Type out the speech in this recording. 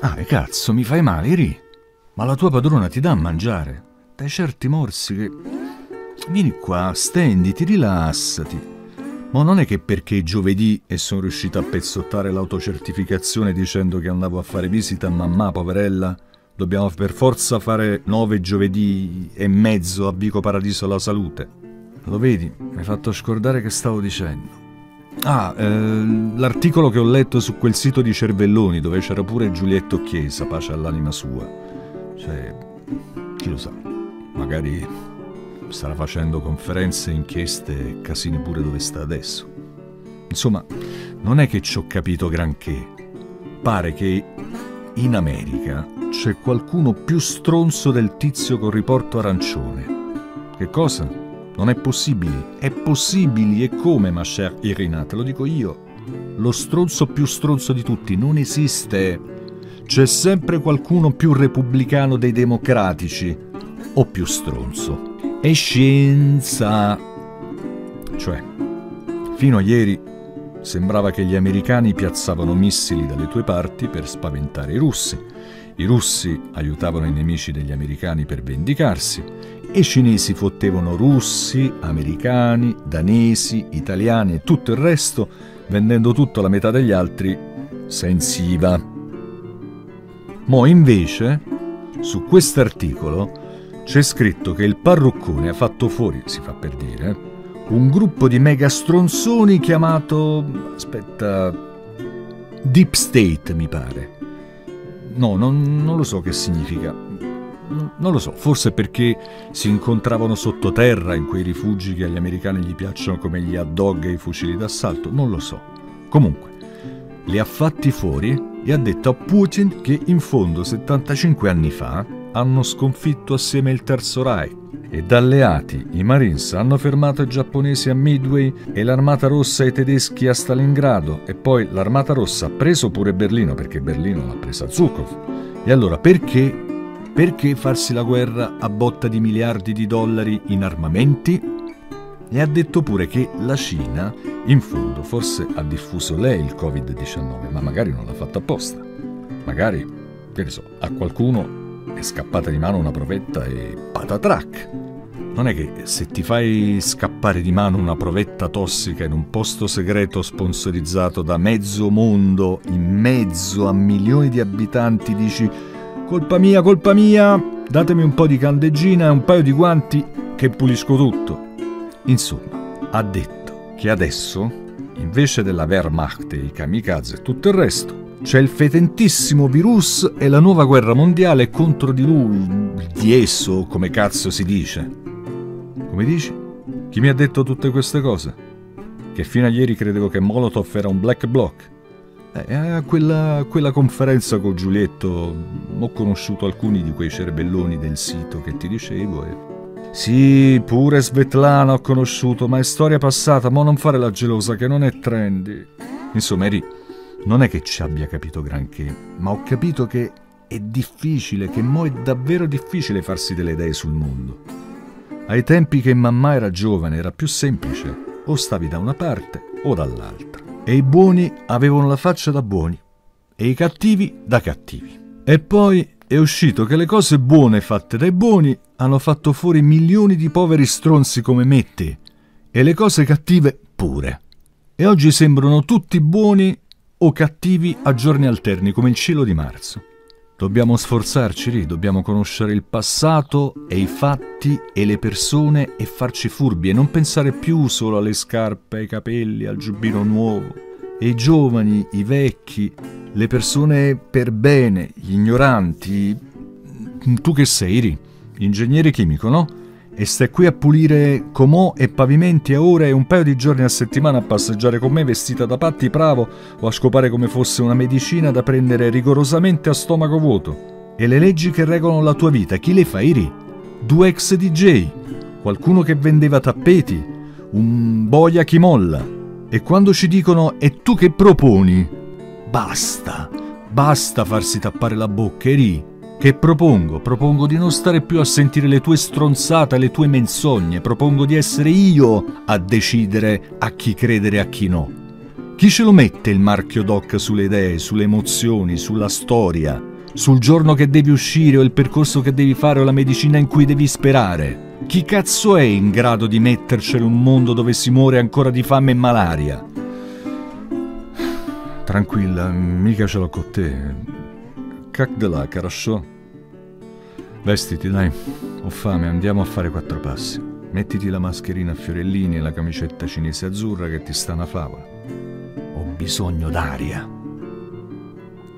Ah, cazzo, mi fai male, Iri? Ma la tua padrona ti dà a mangiare? Dai certi morsi che... Vieni qua, stenditi, rilassati. Ma non è che perché giovedì e sono riuscito a pezzottare l'autocertificazione dicendo che andavo a fare visita a mamma, poverella, dobbiamo per forza fare nove giovedì e mezzo a Vico Paradiso alla Salute. Lo vedi, mi hai fatto scordare che stavo dicendo. Ah, eh, l'articolo che ho letto su quel sito di Cervelloni dove c'era pure Giulietto Chiesa, pace all'anima sua. Cioè, chi lo sa, magari starà facendo conferenze, inchieste casini pure dove sta adesso. Insomma, non è che ci ho capito granché. Pare che in America c'è qualcuno più stronzo del tizio col riporto arancione. Che cosa? Non è possibile. È possibile e come, ma cher Irina, te lo dico io. Lo stronzo più stronzo di tutti non esiste. C'è sempre qualcuno più repubblicano dei democratici o più stronzo. È scienza. Cioè, fino a ieri sembrava che gli americani piazzavano missili dalle tue parti per spaventare i russi. I russi aiutavano i nemici degli americani per vendicarsi e i cinesi fottevano russi, americani, danesi, italiani e tutto il resto, vendendo tutto alla metà degli altri senza IVA. Mo invece, su quest'articolo, c'è scritto che il parruccone ha fatto fuori, si fa per dire, un gruppo di mega stronzoni chiamato... aspetta... Deep State, mi pare. No, non, non lo so che significa non lo so, forse perché si incontravano sottoterra in quei rifugi che agli americani gli piacciono come gli hot dog e i fucili d'assalto, non lo so. Comunque, li ha fatti fuori e ha detto a Putin che in fondo 75 anni fa hanno sconfitto assieme il Terzo Reich e da alleati i Marines hanno fermato i giapponesi a Midway e l'Armata Rossa i tedeschi a Stalingrado e poi l'Armata Rossa ha preso pure Berlino perché Berlino l'ha presa Zukov. E allora perché perché farsi la guerra a botta di miliardi di dollari in armamenti? E ha detto pure che la Cina, in fondo, forse ha diffuso lei il Covid-19, ma magari non l'ha fatto apposta. Magari, che ne so, a qualcuno è scappata di mano una provetta e patatrac. Non è che se ti fai scappare di mano una provetta tossica in un posto segreto sponsorizzato da mezzo mondo, in mezzo a milioni di abitanti, dici Colpa mia, colpa mia, datemi un po' di candeggina e un paio di guanti che pulisco tutto. Insomma, ha detto che adesso, invece della Wehrmacht e i kamikaze e tutto il resto, c'è il fetentissimo virus e la nuova guerra mondiale contro di lui, di esso, come cazzo si dice. Come dici? Chi mi ha detto tutte queste cose? Che fino a ieri credevo che Molotov era un black bloc. Eh, a quella, quella, conferenza con Giulietto ho conosciuto alcuni di quei cerbelloni del sito che ti dicevo e... Sì, pure Svetlana ho conosciuto, ma è storia passata, mo non fare la gelosa che non è trendy. Insomma, Eri, non è che ci abbia capito granché, ma ho capito che è difficile, che mo è davvero difficile farsi delle idee sul mondo. Ai tempi che mamma era giovane era più semplice, o stavi da una parte o dall'altra e i buoni avevano la faccia da buoni e i cattivi da cattivi. E poi è uscito che le cose buone fatte dai buoni hanno fatto fuori milioni di poveri stronzi come me e le cose cattive pure. E oggi sembrano tutti buoni o cattivi a giorni alterni come il cielo di marzo. Dobbiamo sforzarci dobbiamo conoscere il passato e i fatti e le persone e farci furbi e non pensare più solo alle scarpe, ai capelli, al giubbino nuovo. E i giovani, i vecchi, le persone per bene, gli ignoranti. Tu che sei, Iri? Ingegnere chimico, no? E stai qui a pulire comò e pavimenti a ore e un paio di giorni a settimana a passeggiare con me vestita da patti bravo o a scopare come fosse una medicina da prendere rigorosamente a stomaco vuoto. E le leggi che regolano la tua vita, chi le fa, Iri? Due ex DJ, qualcuno che vendeva tappeti, un boia chi molla. E quando ci dicono e tu che proponi? Basta, basta farsi tappare la bocca, Iri. Che propongo? Propongo di non stare più a sentire le tue stronzate, le tue menzogne. Propongo di essere io a decidere a chi credere e a chi no. Chi ce lo mette il marchio doc sulle idee, sulle emozioni, sulla storia? sul giorno che devi uscire o il percorso che devi fare o la medicina in cui devi sperare. Chi cazzo è in grado di mettercelo un mondo dove si muore ancora di fame e malaria? Tranquilla, mica ce l'ho con te. De là, carasciò. Vestiti, dai. Ho fame, andiamo a fare quattro passi. Mettiti la mascherina a fiorellini e la camicetta cinese azzurra che ti sta una favola. Ho bisogno d'aria.